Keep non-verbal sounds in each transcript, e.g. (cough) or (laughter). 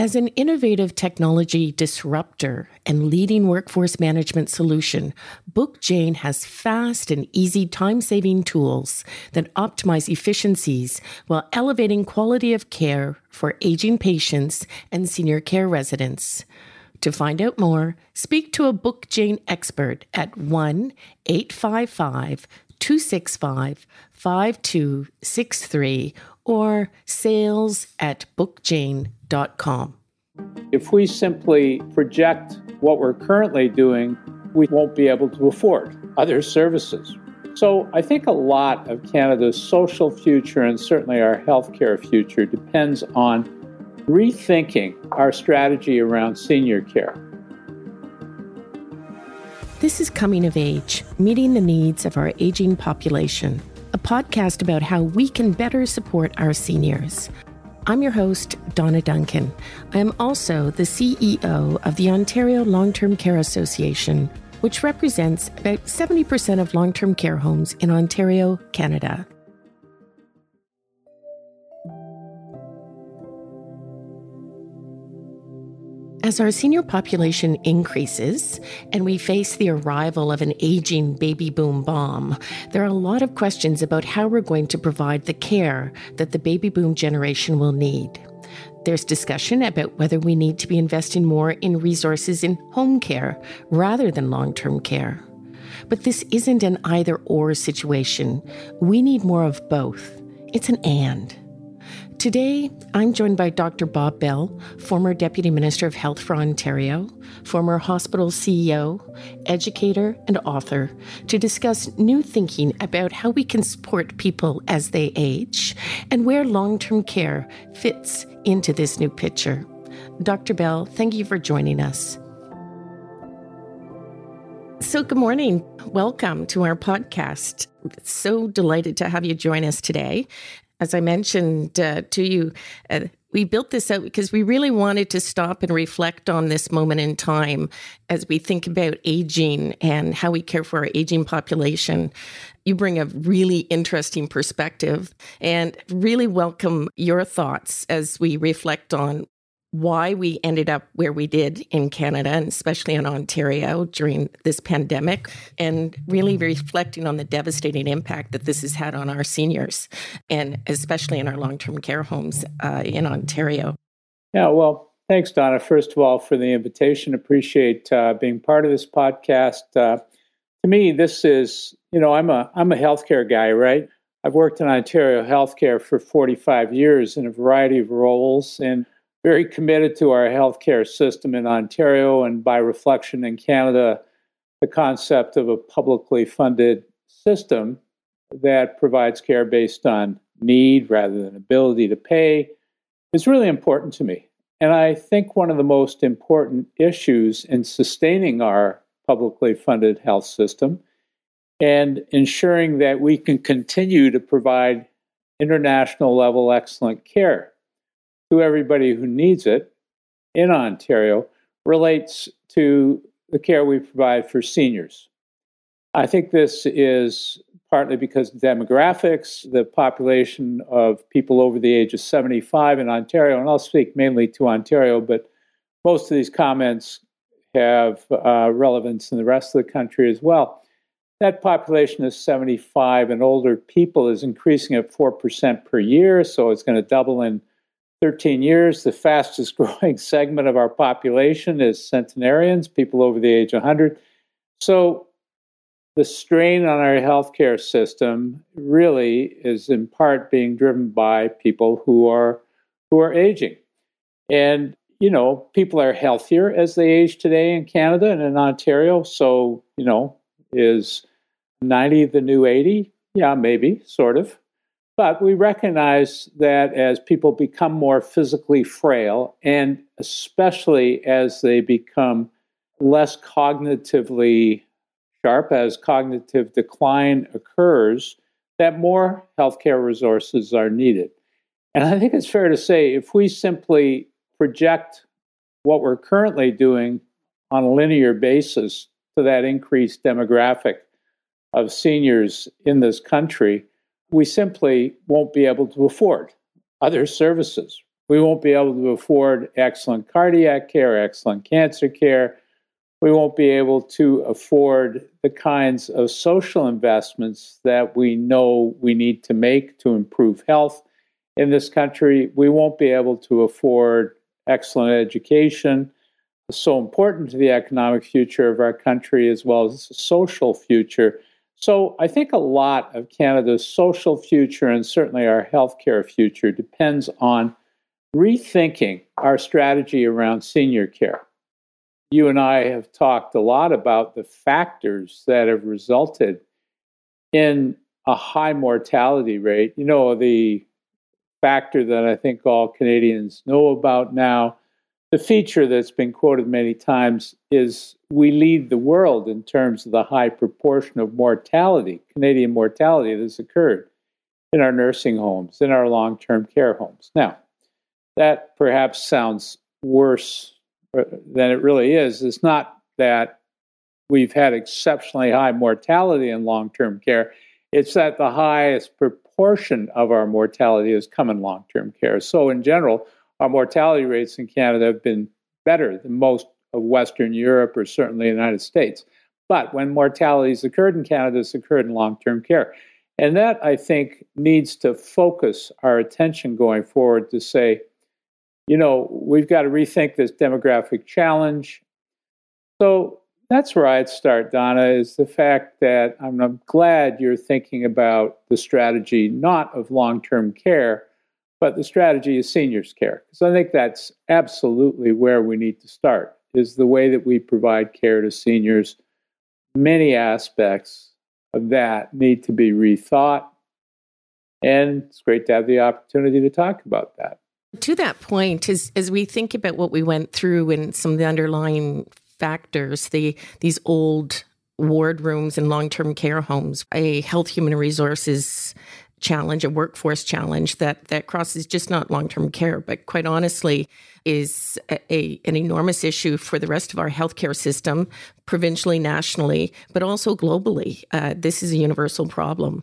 As an innovative technology disruptor and leading workforce management solution, BookJane has fast and easy time saving tools that optimize efficiencies while elevating quality of care for aging patients and senior care residents. To find out more, speak to a BookJane expert at 1 855 265 5263 or sales at bookjane.com. If we simply project what we're currently doing, we won't be able to afford other services. So I think a lot of Canada's social future and certainly our healthcare future depends on rethinking our strategy around senior care. This is Coming of Age, meeting the needs of our aging population, a podcast about how we can better support our seniors. I'm your host, Donna Duncan. I am also the CEO of the Ontario Long Term Care Association, which represents about 70% of long term care homes in Ontario, Canada. As our senior population increases and we face the arrival of an aging baby boom bomb, there are a lot of questions about how we're going to provide the care that the baby boom generation will need. There's discussion about whether we need to be investing more in resources in home care rather than long term care. But this isn't an either or situation. We need more of both. It's an and. Today, I'm joined by Dr. Bob Bell, former Deputy Minister of Health for Ontario, former hospital CEO, educator, and author, to discuss new thinking about how we can support people as they age and where long term care fits into this new picture. Dr. Bell, thank you for joining us. So, good morning. Welcome to our podcast. So delighted to have you join us today as I mentioned uh, to you, uh, we built this out because we really wanted to stop and reflect on this moment in time as we think about aging and how we care for our aging population. You bring a really interesting perspective and really welcome your thoughts as we reflect on why we ended up where we did in Canada and especially in Ontario during this pandemic, and really reflecting on the devastating impact that this has had on our seniors and especially in our long term care homes uh, in Ontario. Yeah, well, thanks, Donna, first of all, for the invitation. Appreciate uh, being part of this podcast. Uh, to me, this is, you know, I'm a I'm a healthcare guy, right? I've worked in Ontario healthcare for 45 years in a variety of roles and very committed to our healthcare system in Ontario and by reflection in Canada, the concept of a publicly funded system that provides care based on need rather than ability to pay is really important to me. And I think one of the most important issues in sustaining our publicly funded health system and ensuring that we can continue to provide international level excellent care to everybody who needs it in Ontario relates to the care we provide for seniors. I think this is partly because demographics, the population of people over the age of 75 in Ontario, and I'll speak mainly to Ontario, but most of these comments have uh, relevance in the rest of the country as well. That population of 75 and older people is increasing at 4% per year, so it's going to double in 13 years, the fastest (laughs) growing segment of our population is centenarians, people over the age of 100. So the strain on our healthcare system really is in part being driven by people who are who are aging. And you know, people are healthier as they age today in Canada and in Ontario. So, you know, is 90 the new 80? Yeah, maybe, sort of. But we recognize that as people become more physically frail, and especially as they become less cognitively sharp, as cognitive decline occurs, that more healthcare resources are needed. And I think it's fair to say if we simply project what we're currently doing on a linear basis to that increased demographic of seniors in this country, we simply won't be able to afford other services We won't be able to afford excellent cardiac care, excellent cancer care. We won't be able to afford the kinds of social investments that we know we need to make to improve health in this country. We won't be able to afford excellent education, so important to the economic future of our country as well as the social future. So I think a lot of Canada's social future and certainly our healthcare future depends on rethinking our strategy around senior care. You and I have talked a lot about the factors that have resulted in a high mortality rate. You know, the factor that I think all Canadians know about now. The feature that's been quoted many times is we lead the world in terms of the high proportion of mortality, Canadian mortality, that's occurred in our nursing homes, in our long term care homes. Now, that perhaps sounds worse uh, than it really is. It's not that we've had exceptionally high mortality in long term care, it's that the highest proportion of our mortality has come in long term care. So, in general, our mortality rates in Canada have been better than most of Western Europe or certainly the United States. But when mortalities occurred in Canada, it's occurred in long term care. And that, I think, needs to focus our attention going forward to say, you know, we've got to rethink this demographic challenge. So that's where I'd start, Donna, is the fact that I'm, I'm glad you're thinking about the strategy not of long term care, but the strategy is seniors care. Because I think that's absolutely where we need to start, is the way that we provide care to seniors. Many aspects of that need to be rethought. And it's great to have the opportunity to talk about that. To that point, as, as we think about what we went through and some of the underlying factors, the these old ward rooms and long-term care homes, a health human resources challenge, a workforce challenge that that crosses just not long-term care, but quite honestly is a, a, an enormous issue for the rest of our healthcare system, provincially, nationally, but also globally. Uh, this is a universal problem.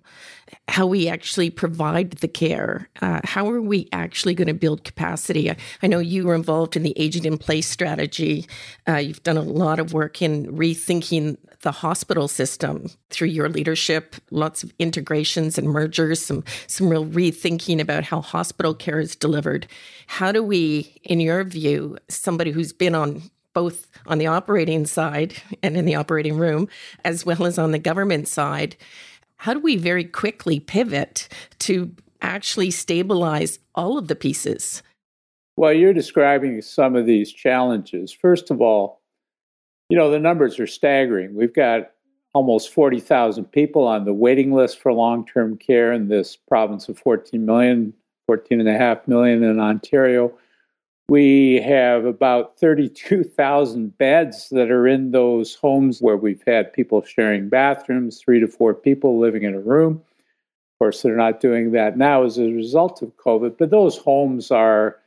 How we actually provide the care, uh, how are we actually going to build capacity? I, I, know you were involved in the aging in place strategy. Uh, you've done a lot of work in rethinking the hospital system through your leadership, lots of integrations and mergers, some, some real rethinking about how hospital care is delivered. How do we, in your view, somebody who's been on both on the operating side and in the operating room, as well as on the government side, how do we very quickly pivot to actually stabilize all of the pieces? Well, you're describing some of these challenges. First of all, you know, the numbers are staggering. We've got almost 40,000 people on the waiting list for long term care in this province of 14 million, 14 and a half million in Ontario. We have about 32,000 beds that are in those homes where we've had people sharing bathrooms, three to four people living in a room. Of course, they're not doing that now as a result of COVID, but those homes are,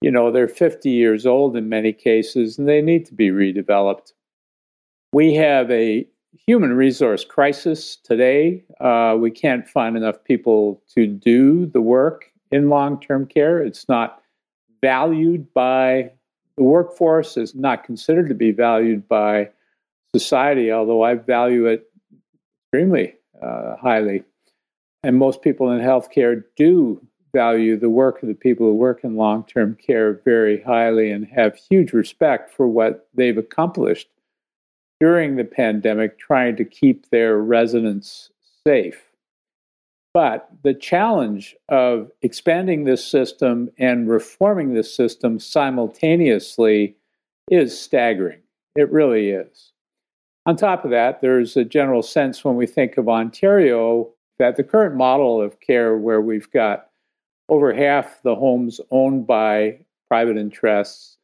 you know, they're 50 years old in many cases and they need to be redeveloped. We have a human resource crisis today. Uh, we can't find enough people to do the work in long term care. It's not valued by the workforce, is not considered to be valued by society, although I value it extremely uh, highly. And most people in healthcare do value the work of the people who work in long term care very highly and have huge respect for what they've accomplished during the pandemic, trying to keep their residents safe. But the challenge of expanding this system and reforming this system simultaneously is staggering. It really is. On top of that, there's a general sense when we think of Ontario that the current model of care, where we've got over half the homes owned by private interests,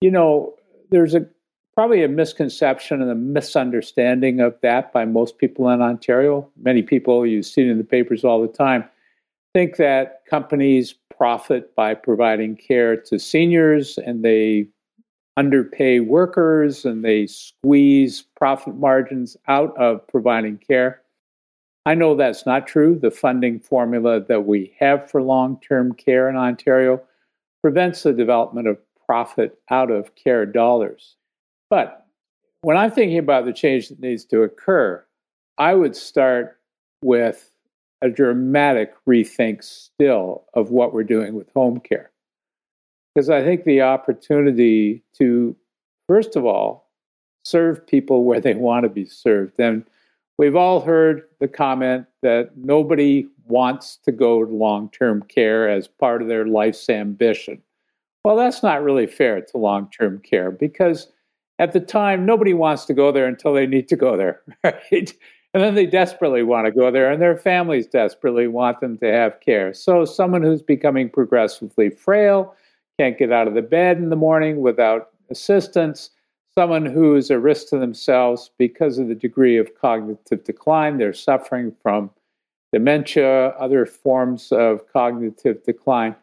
you know, there's a probably a misconception and a misunderstanding of that by most people in Ontario. Many people, you see in the papers all the time, think that companies profit by providing care to seniors and they underpay workers and they squeeze profit margins out of providing care. I know that's not true. The funding formula that we have for long term care in Ontario prevents the development of profit out of care dollars. But when I'm thinking about the change that needs to occur, I would start with a dramatic rethink still of what we're doing with home care. Because I think the opportunity to, first of all, serve people where they want to be served. And we've all heard the comment that nobody wants to go to long term care as part of their life's ambition. Well, that's not really fair to long term care because at the time, nobody wants to go there until they need to go there, (laughs) right? And then they desperately want to go there, and their families desperately want them to have care. So, someone who's becoming progressively frail, can't get out of the bed in the morning without assistance, someone who is a risk to themselves because of the degree of cognitive decline, they're suffering from dementia, other forms of cognitive decline.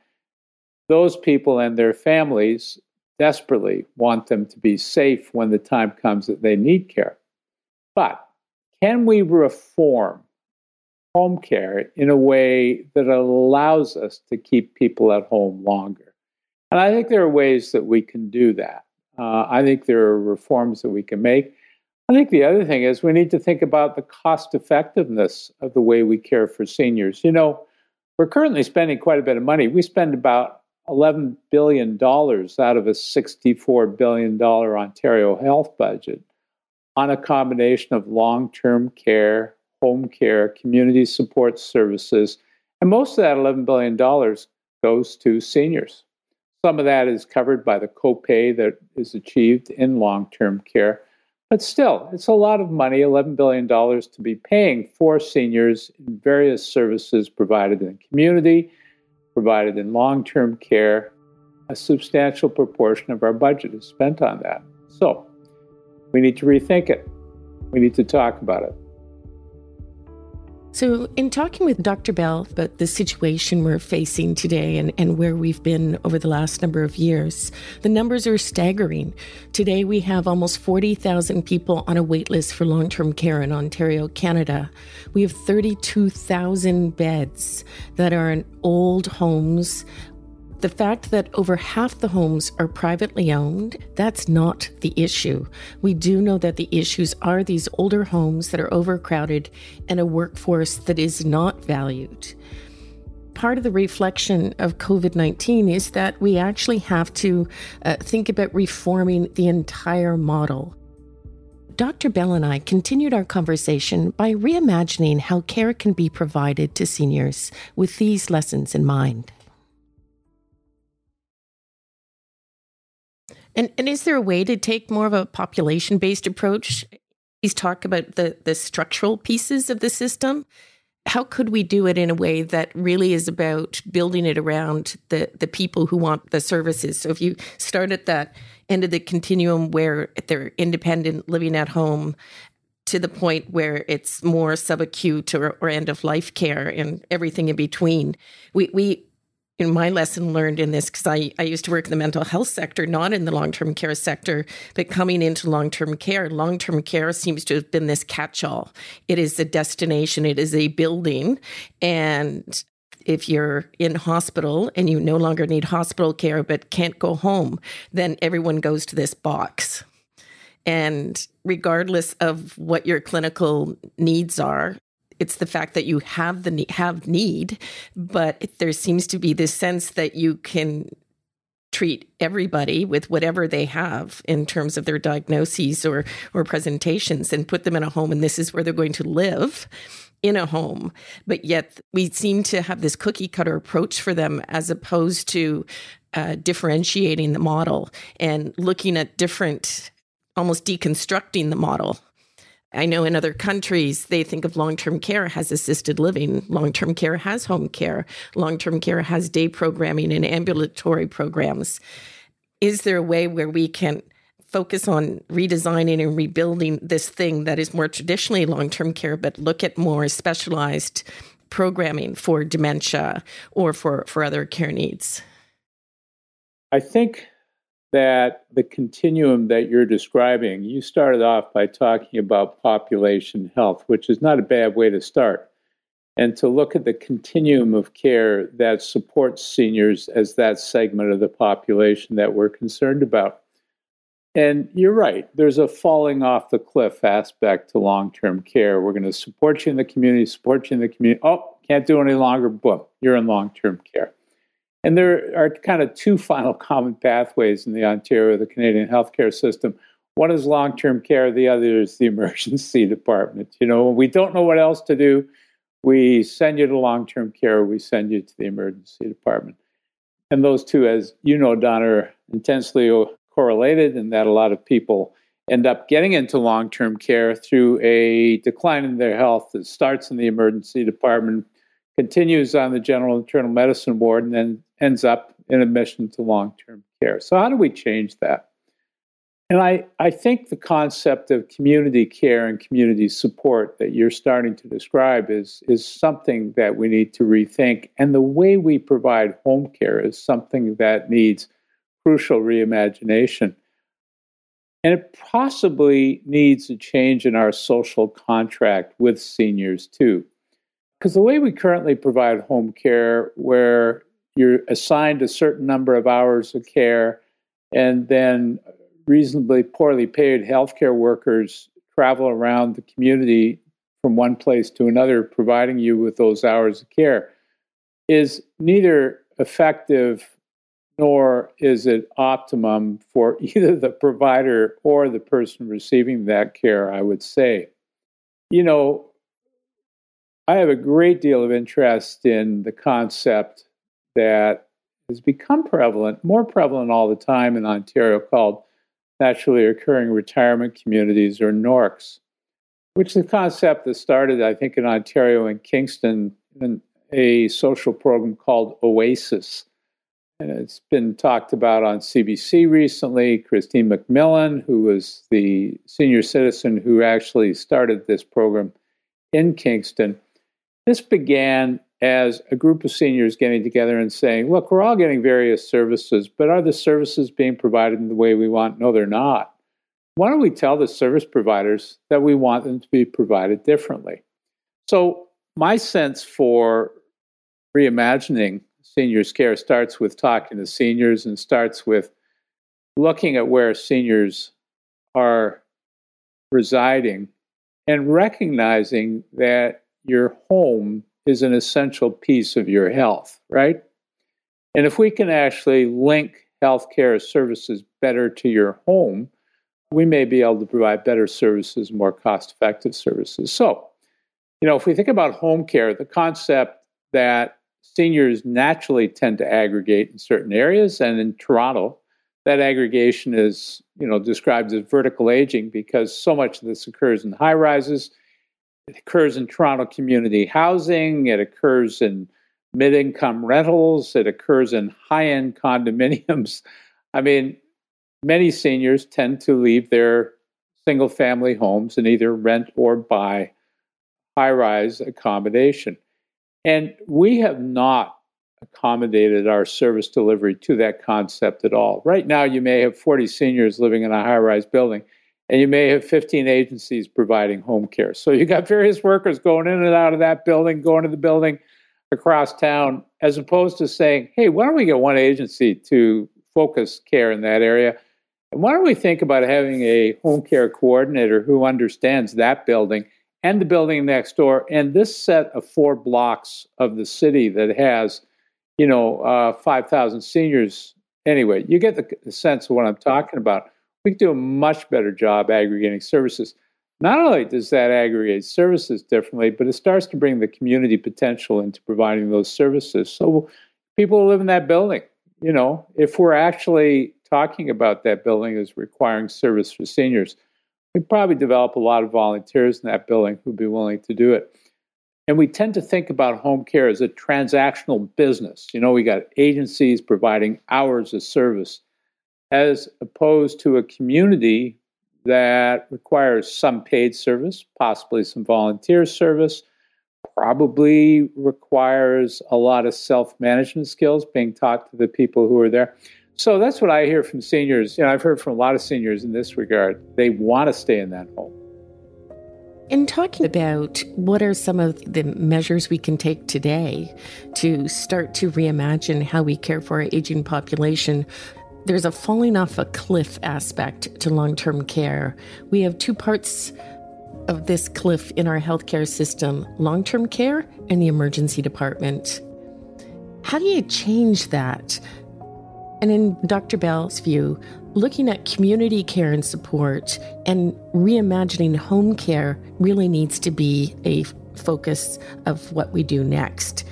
Those people and their families desperately want them to be safe when the time comes that they need care. But can we reform home care in a way that allows us to keep people at home longer? And I think there are ways that we can do that. Uh, I think there are reforms that we can make. I think the other thing is we need to think about the cost effectiveness of the way we care for seniors. You know, we're currently spending quite a bit of money. We spend about $11 billion out of a $64 billion Ontario health budget on a combination of long term care, home care, community support services. And most of that $11 billion goes to seniors. Some of that is covered by the copay that is achieved in long term care. But still, it's a lot of money $11 billion to be paying for seniors in various services provided in the community, provided in long term care. A substantial proportion of our budget is spent on that. So, we need to rethink it. We need to talk about it. So, in talking with Dr. Bell about the situation we're facing today and, and where we've been over the last number of years, the numbers are staggering. Today, we have almost 40,000 people on a waitlist for long term care in Ontario, Canada. We have 32,000 beds that are in old homes the fact that over half the homes are privately owned, that's not the issue. We do know that the issues are these older homes that are overcrowded and a workforce that is not valued. Part of the reflection of COVID 19 is that we actually have to uh, think about reforming the entire model. Dr. Bell and I continued our conversation by reimagining how care can be provided to seniors with these lessons in mind. And and is there a way to take more of a population based approach? He's talk about the the structural pieces of the system. How could we do it in a way that really is about building it around the the people who want the services? So if you start at that end of the continuum where they're independent, living at home, to the point where it's more subacute or, or end of life care and everything in between. We we in my lesson learned in this because I, I used to work in the mental health sector, not in the long term care sector, but coming into long term care, long term care seems to have been this catch all. It is a destination, it is a building. And if you're in hospital and you no longer need hospital care but can't go home, then everyone goes to this box. And regardless of what your clinical needs are, it's the fact that you have the have need, but there seems to be this sense that you can treat everybody with whatever they have in terms of their diagnoses or or presentations and put them in a home and this is where they're going to live in a home. But yet we seem to have this cookie cutter approach for them as opposed to uh, differentiating the model and looking at different almost deconstructing the model I know in other countries, they think of long term care has assisted living, long term care has home care, long term care has day programming and ambulatory programs. Is there a way where we can focus on redesigning and rebuilding this thing that is more traditionally long term care, but look at more specialized programming for dementia or for, for other care needs? I think that the continuum that you're describing, you started off by talking about population health, which is not a bad way to start. and to look at the continuum of care that supports seniors as that segment of the population that we're concerned about. And you're right, there's a falling off the cliff aspect to long term care. We're going to support you in the community, support you in the community. Oh, can't do any longer. Boom, you're in long term care. And there are kind of two final (laughs) common pathways in the Ontario, the Canadian healthcare system. One is long term care, the other is the (laughs) emergency department. You know, when we don't know what else to do, we send you to long term care, we send you to the emergency department. And those two, as you know, Don, are intensely correlated, and that a lot of people end up getting into long term care through a decline in their health that starts in the emergency department, continues on the general internal medicine ward, and then ends up in admission to long term care. So, how do we change that? And I, I think the concept of community care and community support that you're starting to describe is, is something that we need to rethink. And the way we provide home care is something that needs crucial reimagination. And it possibly needs a change in our social contract with seniors too. Because the way we currently provide home care, where you're assigned a certain number of hours of care and then reasonably poorly paid healthcare workers travel around the community from one place to another, providing you with those hours of care, is neither effective nor is it optimum for (laughs) either the provider or the person receiving that care, I would say. You know, I have a great deal of interest in the concept that has become prevalent, more prevalent all the time in Ontario, called naturally occurring retirement communities or NORCs, which is a concept that started, I think, in Ontario and Kingston in a social program called Oasis. And it's been talked about on CBC recently. Christine McMillan, who was the senior citizen who actually started this program in Kingston. This began as a group of seniors getting together and saying, look, we're all getting various services, but are the services being provided in the way we want? No, they're not. Why don't we tell the service providers that we want them to be provided differently? So, my sense for reimagining seniors' care starts with talking to seniors and starts with looking at where seniors are residing and recognizing that your home is an essential piece of your health, right? And if we can actually link healthcare services better to your home, we may be able to provide better services, more cost effective services. So, you know, if we think about home care, the concept that seniors naturally tend to aggregate in certain areas, and in Toronto, that aggregation is, you know, described as vertical aging because so much of this occurs in high rises it occurs in Toronto community housing, it occurs in mid income rentals, it occurs in high end condominiums. I mean, many seniors tend to leave their single family homes and either rent or buy high rise accommodation. And we have not accommodated our service delivery to that concept at all. Right now, you may have 40 seniors living in a high rise building and you may have 15 agencies providing home care. So you got various workers going in and out of that building, going to the building across town, as opposed to saying, hey, why don't we get one agency to focus care in that area? And why don't we think about having a home care coordinator who understands that building and the building next door and this set of four blocks of the city that has, you know, uh, 5,000 seniors. Anyway, you get the, the sense of what I'm talking about we can do a much better job aggregating services. Not only does that aggregate services differently, but it starts to bring the community potential into providing those services. So people who live in that building, you know, if we're actually talking about that building as requiring service for seniors, we probably develop a lot of volunteers in that building who'd be willing to do it. And we tend to think about home care as a transactional business. You know, we got agencies providing hours of service as opposed to a community that requires some paid service, possibly some volunteer service, probably requires a lot of self management skills being taught to the people who are there. So that's what I hear from seniors. You know, I've heard from a lot of seniors in this regard. They want to stay in that home. In talking about what are some of the measures we can take today to start to reimagine how we care for our aging population, there's a falling off a cliff aspect to long term care. We have two parts of this cliff in our healthcare system long term care and the emergency department. How do you change that? And in Dr. Bell's view, looking at community care and support and reimagining home care really needs to be a focus of what we do next.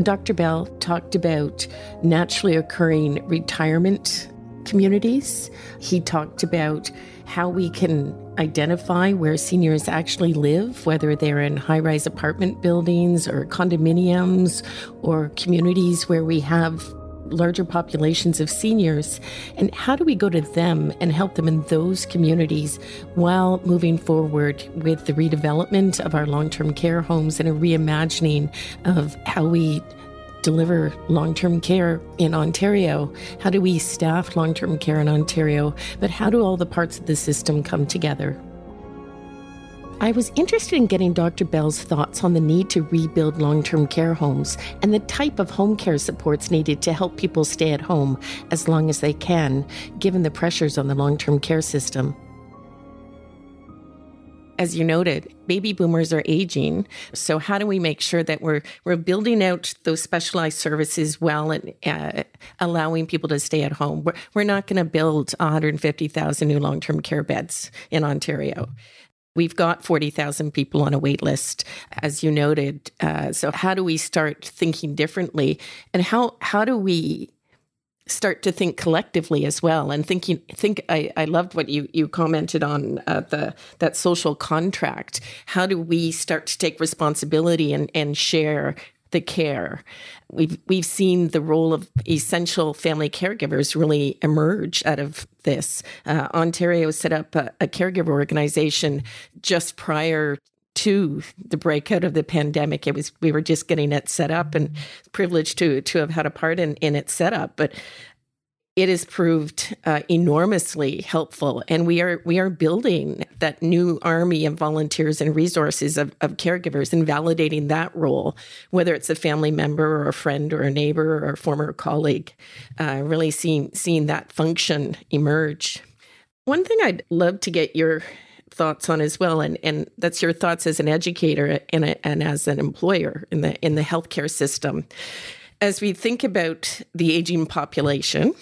Dr. Bell talked about naturally occurring retirement communities. He talked about how we can identify where seniors actually live, whether they're in high rise apartment buildings or condominiums or communities where we have larger populations of seniors, and how do we go to them and help them in those communities while moving forward with the redevelopment of our long term care homes and a reimagining of how we deliver long term care in Ontario? How do we staff long term care in Ontario? But how do all the parts of the system come together? I was interested in getting Dr. Bell's thoughts on the need to rebuild long term care homes and the type of home care supports needed to help people stay at home as long as they can, given the pressures on the long term care system. As you noted, baby boomers are aging. So, how do we make sure that we're we're building out those specialized services well and uh, allowing people to stay at home? We're, we're not going to build 150,000 new long term care beds in Ontario. We've got 40,000 people on a wait list, as you noted. Uh, so, how do we start thinking differently? And how, how do we start to think collectively as well and thinking think i, I loved what you you commented on uh, the that social contract how do we start to take responsibility and and share the care. We've we've seen the role of essential family caregivers really emerge out of this. Uh, Ontario set up a, a caregiver organization just prior to the breakout of the pandemic. It was we were just getting it set up and privileged to to have had a part in in its setup. But it has proved uh, enormously helpful. And we are we are building that new army of volunteers and resources of, of caregivers and validating that role whether it's a family member or a friend or a neighbor or a former colleague uh, really seeing seeing that function emerge. One thing i'd love to get your thoughts on as well and and that's your thoughts as an educator and, a, and as an employer in the in the healthcare system as we think about the aging population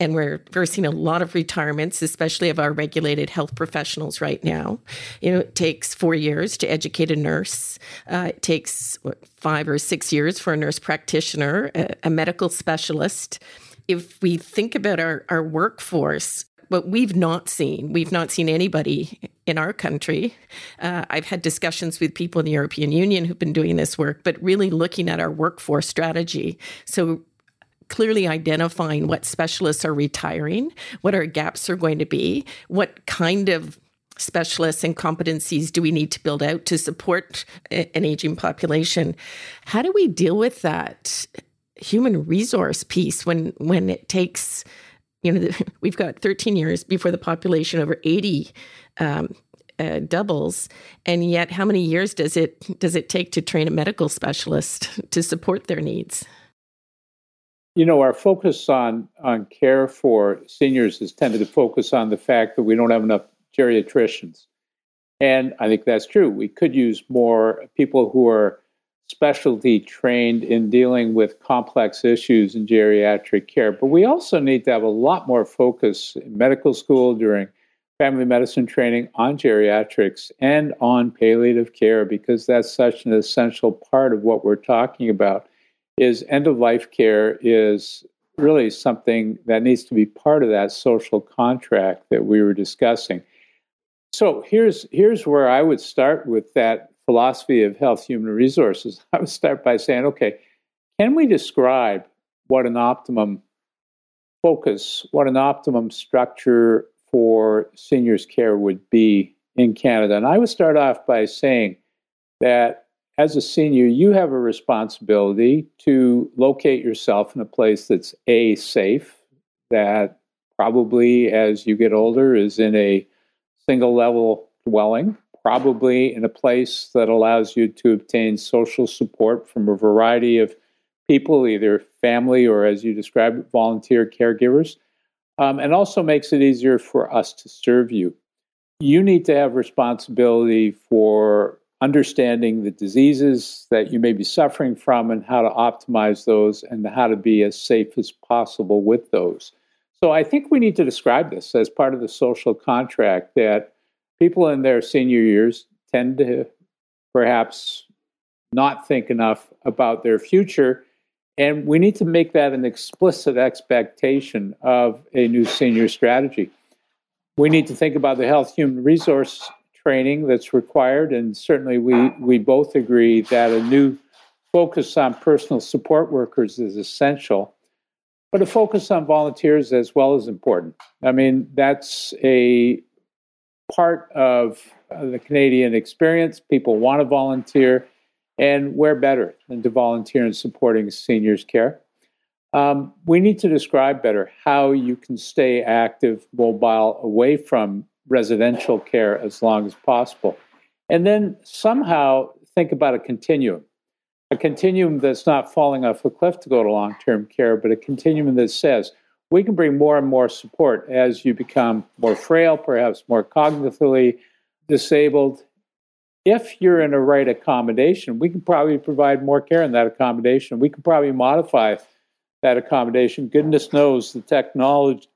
and we're, we're seeing a lot of retirements, especially of our regulated health professionals right now. You know, it takes four years to educate a nurse. Uh, it takes what, five or six years for a nurse practitioner, a, a medical specialist. If we think about our, our workforce, what we've not seen, we've not seen anybody in our country. Uh, I've had discussions with people in the European Union who've been doing this work, but really looking at our workforce strategy. So, clearly identifying what specialists are retiring, what our gaps are going to be, what kind of specialists and competencies do we need to build out to support an aging population? How do we deal with that human resource piece when when it takes you know (laughs) we've got 13 years before the population over 80 um, uh, doubles. And yet how many years does it does it take to train a medical specialist (laughs) to support their needs? You know, our focus on on care for seniors has tended to focus on the fact that we don't have enough geriatricians, and I think that's true. We could use more people who are specialty trained in dealing with complex issues in geriatric care, but we also need to have a lot more focus in medical school during family medicine training on geriatrics and on palliative care because that's such an essential part of what we're talking about is end of life care is really something that needs to be part of that social contract that we were discussing. So here's here's where I would start with that philosophy of health human resources. (laughs) I would start by saying, okay, can we describe what an optimum focus, what an optimum structure for seniors care would be in Canada? And I would start off by saying that as a senior, you have a responsibility to locate yourself in a place that's A, safe, that probably as you get older is in a single level dwelling, probably in a place that allows you to obtain social support from a variety of people, either family or, as you described, volunteer caregivers, um, and also makes it easier for us to serve you. You need to have responsibility for understanding the diseases that you may be suffering from and how to optimize those and how to be as safe as possible with those. So I think we need to describe this as part of the social contract that people in their senior years tend to perhaps not think enough about their future. And we need to make that an explicit expectation of a new senior strategy. We need to think about the health human resource training that's required. And certainly, we, we both agree that a new focus on personal support workers is essential. But a focus on volunteers as well is important. I mean, that's a part of the Canadian experience. People want to volunteer, and where better than to volunteer in supporting seniors' care? Um, we need to describe better how you can stay active, mobile, away from residential care as long as possible. And then somehow think about a continuum a continuum that's not falling off a cliff to go to long term care, but a continuum that says we can bring more and more support as you become more frail, perhaps more cognitively disabled. If you're in a right accommodation, we can probably provide more care in that accommodation. We can probably modify that accommodation. Goodness knows the technology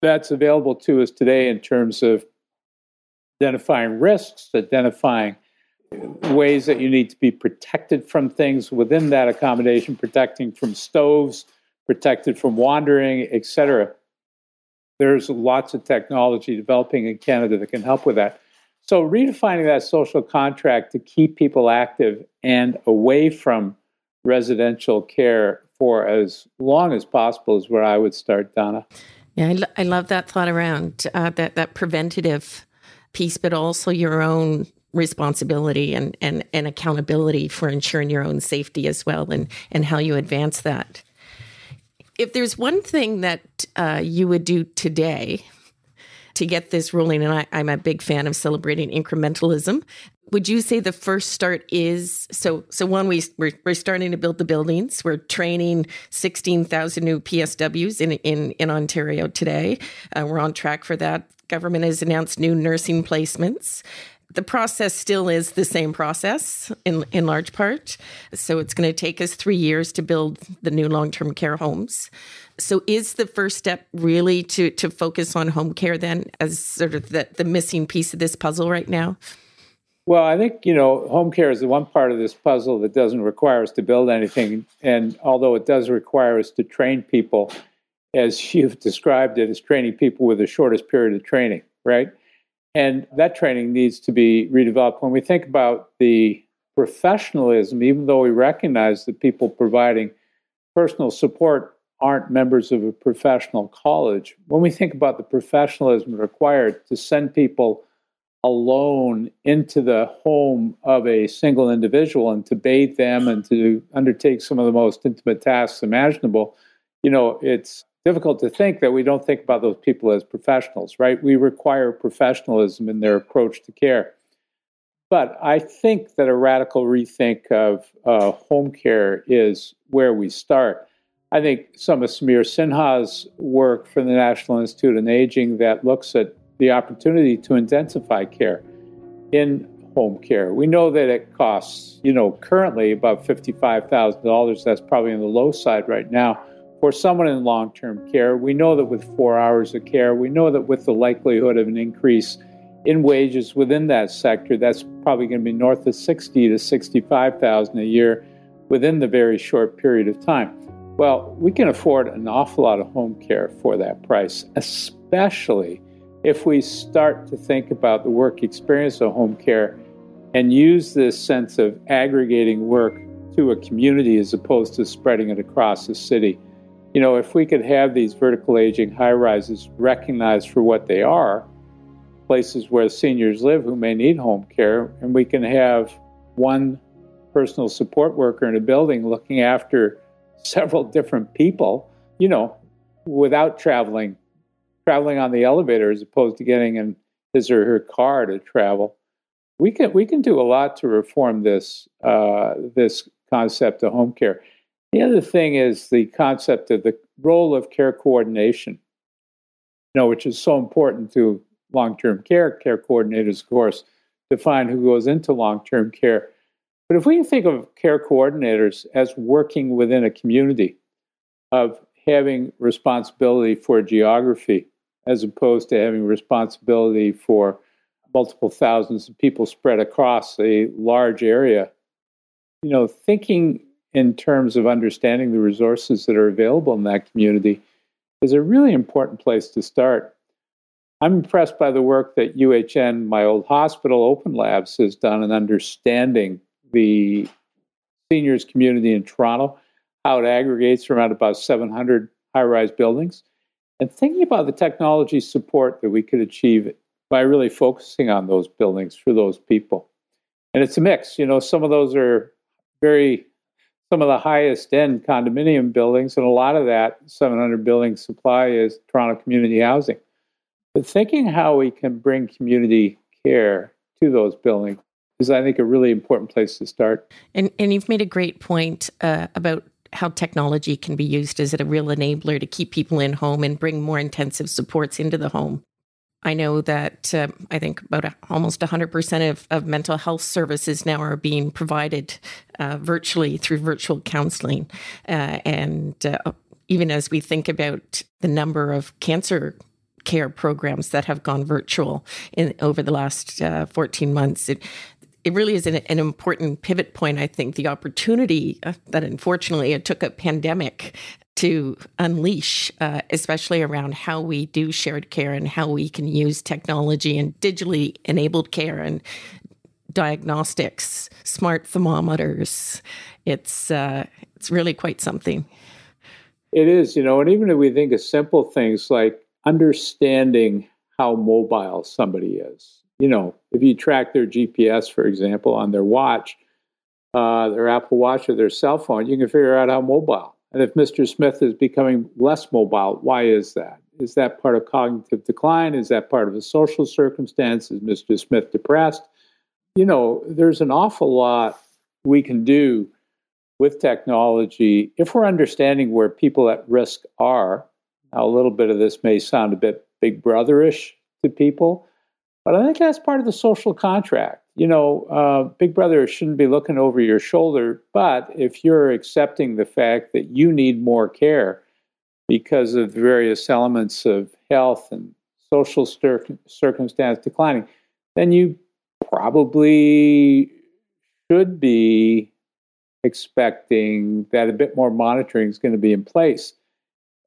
that's available to us today in terms of identifying risks, identifying ways that you need to be protected from things within that accommodation, protecting from stoves, protected from wandering, etc. There's lots of technology developing in Canada that can help with that. So, redefining that social contract to keep people active and away from residential care for as long as possible is where I would start, Donna. Yeah, I, lo- I love that thought around uh, that that preventative piece, but also your own responsibility and, and, and accountability for ensuring your own safety as well and, and how you advance that. If there's one thing that uh, you would do today to get this rolling, and I, I'm a big fan of celebrating incrementalism, would you say the first start is so so one we we're, we're starting to build the buildings. We're training 16,000 new PSWs in in in Ontario today. Uh, we're on track for that. Government has announced new nursing placements the process still is the same process in in large part. So it's going to take us 3 years to build the new long-term care homes. So is the first step really to to focus on home care then as sort of the, the missing piece of this puzzle right now? Well, I think, you know, home care is the one part of this puzzle that doesn't require us to build anything. And although it does require us to train people, as (laughs) you've described it, as training people with the shortest period of training, right? And that training needs to be redeveloped. When we think about the professionalism, even though we recognize that people providing personal support aren't members of a professional college, when we think about the professionalism required to send people alone into the home of a single individual and to bathe them and to undertake some of the most intimate tasks imaginable, you know, it's difficult to think that we don't think about those people as professionals, right? We require professionalism in their approach to care. But I think that a radical rethink of uh, home care is where we start. I think some of Samir Sinha's work from the National Institute on Aging that looks at the opportunity to intensify care in home care. We know that it costs, you know, currently about $55,000. That's probably on the low side right now for someone in long term care, we know that with four hours of care, we know that with the likelihood of an increase in wages within that sector, that's probably going to be north of 60 to 65,000 a year within the very short period of time. Well, we can afford an awful lot of home care for that price, especially if we start to think about the work experience of home care and use this sense of aggregating work to a community as opposed to spreading it across the city you know, if we could have these vertical aging high rises recognized for what they are, places where seniors live who may need home care, and we can have one personal support worker in a building looking after (laughs) several different people, you know, without traveling, traveling on the elevator as opposed to getting in his or her car to travel. we can we can do a lot to reform this uh, this concept of home care. The other thing is the concept of the role of care coordination, you know, which is so important to long-term care. Care coordinators, of course, define who goes into long-term care. But if we think of care coordinators as working within a community of having responsibility for geography as opposed to having responsibility for multiple thousands of people spread across a large area. You know, thinking in terms of understanding the resources that are available in that community is a really important place to start. I'm impressed by the work that UHN, my old hospital, Open Labs, has done in understanding the seniors community in Toronto, how it aggregates around about 700 high rise buildings, and thinking about the technology support that we could achieve by really focusing on those buildings for those people. And it's a mix. You know, some of those are very, some of the highest end condominium buildings, and a lot of that 700 building supply is Toronto community housing. But thinking how we can bring community care to those buildings is, I think, a really important place to start. And, and you've made a great point uh, about how technology can be used as a real enabler to keep people in home and bring more intensive supports into the home. I know that uh, I think about almost 100% of, of mental health services now are being provided uh, virtually through virtual counseling. Uh, and uh, even as we think about the number of cancer care programs that have gone virtual in over the last uh, 14 months, it, it really is an, an, important pivot point. I think the opportunity uh, that unfortunately it took a pandemic to unleash, uh, especially around how we do shared care and how we can use technology and digitally enabled care and diagnostics, smart thermometers. It's uh, it's really quite something. It is, you know, and even if we think of simple things like understanding how mobile somebody is, you know, if you track their GPS, for example, on their watch, uh, their Apple Watch or their cell phone, you can figure out how mobile and if Mr. Smith is becoming less mobile, why is that? Is that part of cognitive decline? Is that part of a social circumstance? Is Mr. Smith depressed? You know, there's an awful lot we can do with technology if we're understanding where people at risk are. Now, a little bit of this may sound a bit big brotherish to people, but I think that's part of the social contract you know, uh, Big Brother shouldn't be looking over your shoulder. But if you're accepting the fact that you need more care because of various elements of health and social cir- circumstance declining, then you probably should be expecting that a bit more monitoring is going to be in place.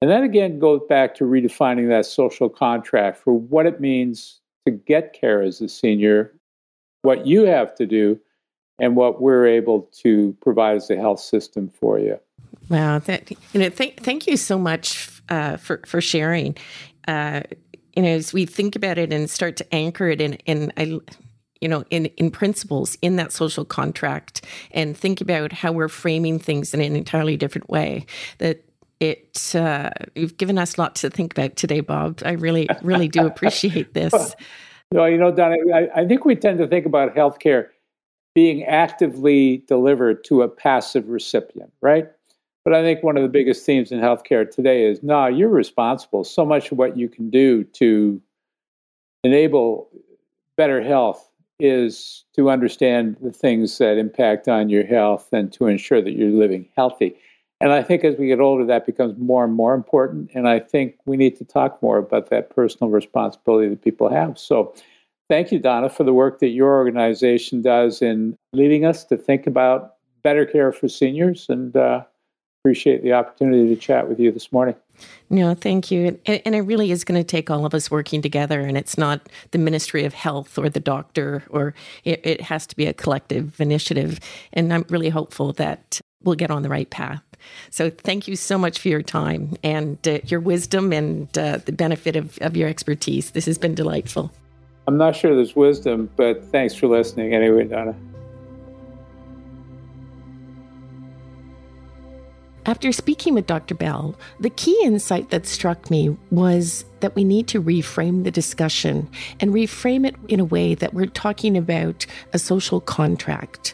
And that again goes back to redefining that social contract for what it means to get care as a senior what you have to do and what we're able to provide as a health system for you. Wow, that, you know, thank thank you so much uh, for for sharing. Uh, you know, as we think about it and start to anchor it in, in I, you know, in in principles in that social contract, and think about how we're framing things in an entirely different way. That it uh, you've given us a lot to think about today, Bob. I really, really do appreciate (laughs) this. No, you know, Don, I, I think we tend to think about healthcare being actively delivered to a passive recipient, right? But I think one of the biggest themes in healthcare today is no, you're responsible. So much of what you can do to enable better health is to understand the things that impact on your health and to ensure that you're living healthy. And I think as we get older, that becomes more and more important. And I think we need to talk more about that personal responsibility that people have. So thank you, Donna, for the work that your organization does in leading us to think about better care for seniors. And uh, appreciate the opportunity to chat with you this morning. No, thank you. And, and, it really is going to take all of us working together. And it's not the Ministry of Health or the doctor, or it, it has to be a collective initiative. And I'm really hopeful that we'll get on the right path. So thank you so much for your time and uh, your wisdom and uh, the benefit of, of your expertise. This has been delightful. I'm not sure there's wisdom, but thanks for listening anyway, Donna. After speaking with Dr. Bell, the key insight that struck me was that we need to reframe the discussion and reframe it in a way that we're talking about a social contract.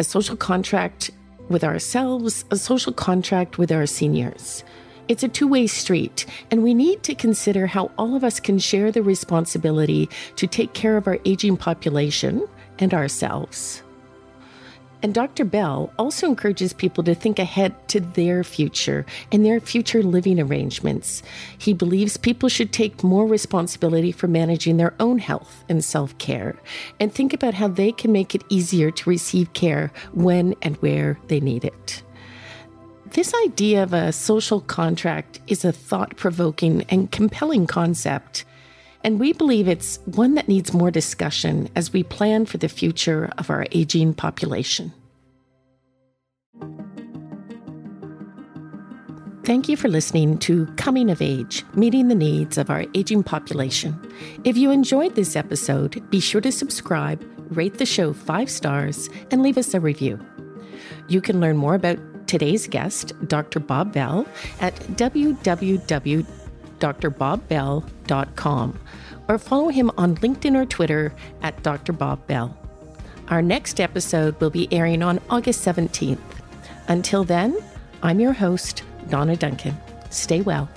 A social contract with ourselves, a social contract with our seniors. It's a two way street, and we need to consider how all of us can share the responsibility to take care of our aging population and ourselves. And Dr. Bell also encourages people to think ahead to their future and their future living arrangements. He believes people should take more responsibility for managing their own health and self care and think about how they can make it easier to receive care when and where they need it. This idea of a social contract is a thought provoking and compelling concept. And we believe it's one that needs more discussion as we plan for the future of our aging population. Thank you for listening to Coming of Age Meeting the Needs of Our Aging Population. If you enjoyed this episode, be sure to subscribe, rate the show five stars, and leave us a review. You can learn more about today's guest, Dr. Bob Bell, at www.drbobbell.com or follow him on LinkedIn or Twitter at drbobbell. Our next episode will be airing on August 17th. Until then, I'm your host, Donna Duncan. Stay well.